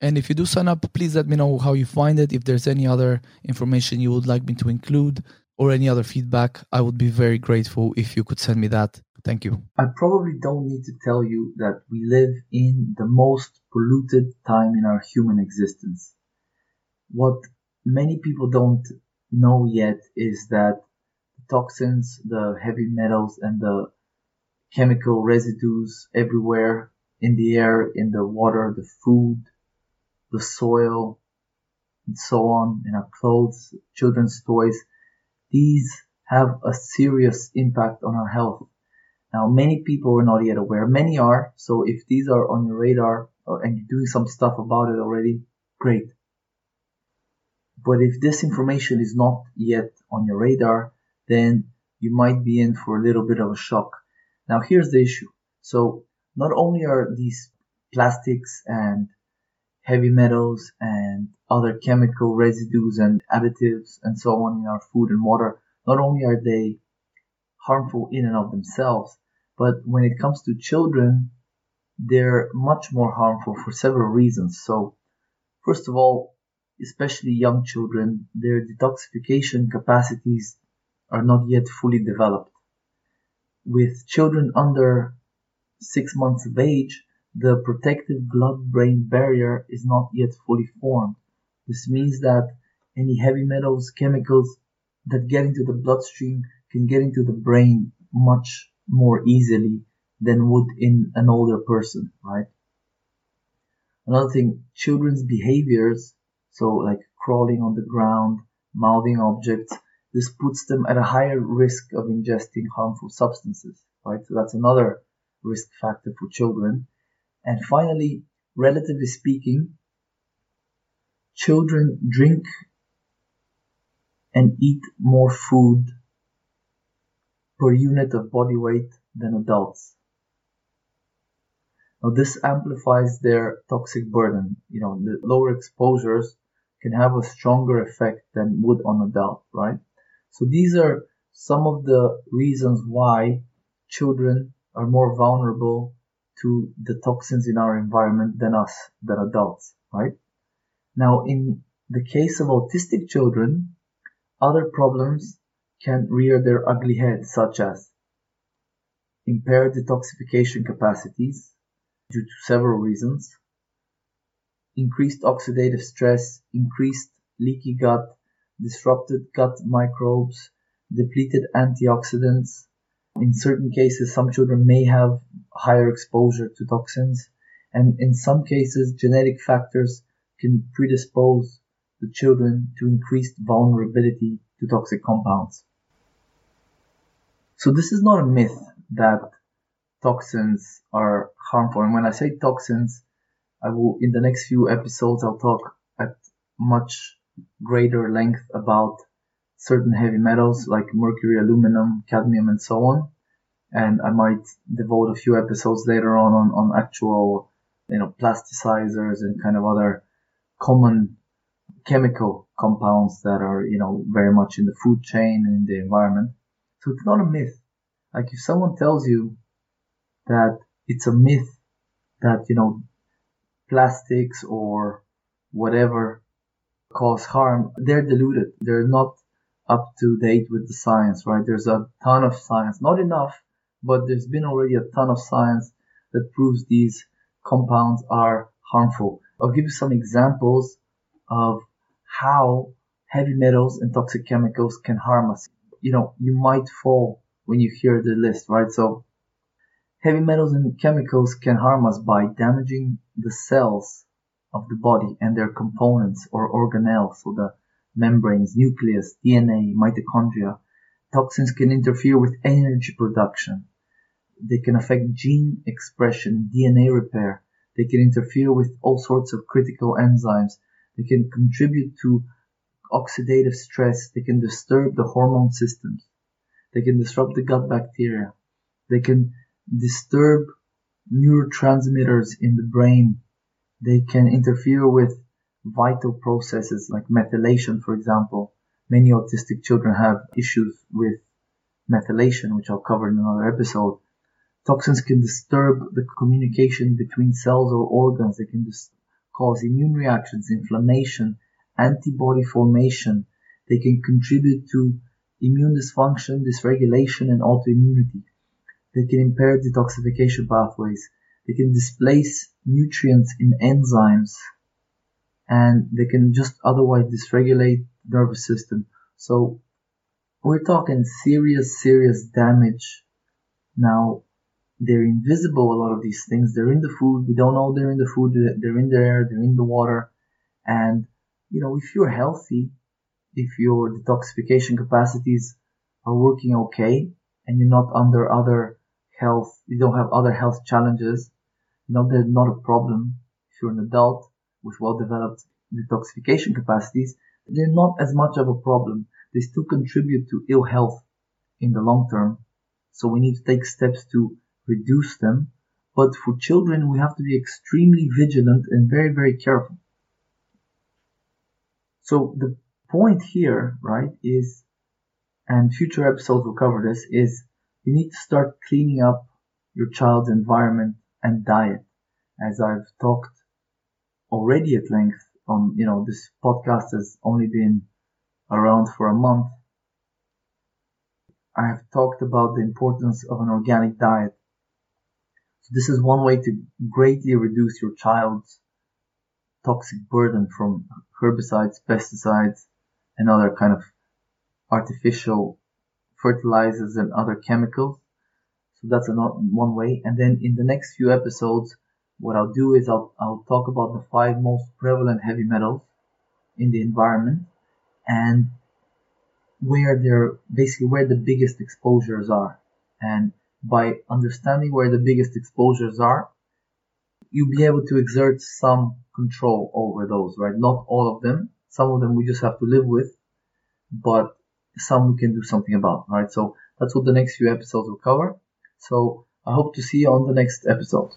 And if you do sign up, please let me know how you find it. If there's any other information you would like me to include or any other feedback, I would be very grateful if you could send me that. Thank you. I probably don't need to tell you that we live in the most polluted time in our human existence. What many people don't know yet is that the toxins, the heavy metals, and the chemical residues everywhere in the air, in the water, the food, the soil, and so on, in our clothes, children's toys, these have a serious impact on our health. Now, many people are not yet aware. Many are. So if these are on your radar or, and you're doing some stuff about it already, great. But if this information is not yet on your radar, then you might be in for a little bit of a shock. Now, here's the issue. So not only are these plastics and heavy metals and other chemical residues and additives and so on in our food and water, not only are they harmful in and of themselves, but when it comes to children, they're much more harmful for several reasons. So, first of all, especially young children, their detoxification capacities are not yet fully developed. With children under six months of age, the protective blood-brain barrier is not yet fully formed. This means that any heavy metals, chemicals that get into the bloodstream can get into the brain much more easily than would in an older person, right? Another thing, children's behaviors, so like crawling on the ground, mouthing objects, this puts them at a higher risk of ingesting harmful substances, right? So that's another risk factor for children. And finally, relatively speaking, children drink and eat more food per unit of body weight than adults. Now this amplifies their toxic burden. You know, the lower exposures can have a stronger effect than would on adult, right? So these are some of the reasons why children are more vulnerable to the toxins in our environment than us, than adults, right? Now, in the case of autistic children, other problems can rear their ugly head, such as impaired detoxification capacities due to several reasons, increased oxidative stress, increased leaky gut, disrupted gut microbes, depleted antioxidants, in certain cases, some children may have higher exposure to toxins, and in some cases, genetic factors can predispose the children to increased vulnerability to toxic compounds. So this is not a myth that toxins are harmful. And when I say toxins, I will, in the next few episodes, I'll talk at much greater length about certain heavy metals like mercury, aluminum, cadmium, and so on. And I might devote a few episodes later on on, on actual, you know, plasticizers and kind of other common chemical compounds that are, you know, very much in the food chain and in the environment. So it's not a myth. Like if someone tells you that it's a myth that, you know, plastics or whatever cause harm, they're deluded. They're not up to date with the science, right? There's a ton of science, not enough, but there's been already a ton of science that proves these compounds are harmful. I'll give you some examples of how heavy metals and toxic chemicals can harm us. You know, you might fall when you hear the list, right? So heavy metals and chemicals can harm us by damaging the cells of the body and their components or organelles, so the membranes, nucleus, DNA, mitochondria. Toxins can interfere with energy production. They can affect gene expression, DNA repair. They can interfere with all sorts of critical enzymes. They can contribute to oxidative stress. They can disturb the hormone systems. They can disrupt the gut bacteria. They can disturb neurotransmitters in the brain. They can interfere with vital processes like methylation, for example. Many autistic children have issues with methylation, which I'll cover in another episode. Toxins can disturb the communication between cells or organs. They can dis- cause immune reactions, inflammation, antibody formation. They can contribute to immune dysfunction, dysregulation, and autoimmunity. They can impair detoxification pathways. They can displace nutrients in enzymes and they can just otherwise dysregulate nervous system. So we're talking serious, serious damage. Now, they're invisible, a lot of these things. They're in the food. We don't know they're in the food. They're in the air. They're in the water. And, you know, if you're healthy, if your detoxification capacities are working okay and you're not under other health, you don't have other health challenges, you know, they're not a problem. If you're an adult with well-developed detoxification capacities, they're not as much of a problem. They still contribute to ill health in the long term. So we need to take steps to reduce them. But for children, we have to be extremely vigilant and very, very careful. So the point here, right, is, and future episodes will cover this, is you need to start cleaning up your child's environment and diet. As I've talked already at length on, you know, this podcast has only been around for a month. I have talked about the importance of an organic diet. So this is one way to greatly reduce your child's toxic burden from herbicides, pesticides, and other kind of artificial fertilizers and other chemicals. So that's another one way. And then in the next few episodes, what I'll do is I'll, I'll talk about the five most prevalent heavy metals in the environment and where they're basically where the biggest exposures are. And by understanding where the biggest exposures are, you'll be able to exert some control over those, right? Not all of them. Some of them we just have to live with, but some we can do something about, right? So that's what the next few episodes will cover. So I hope to see you on the next episode.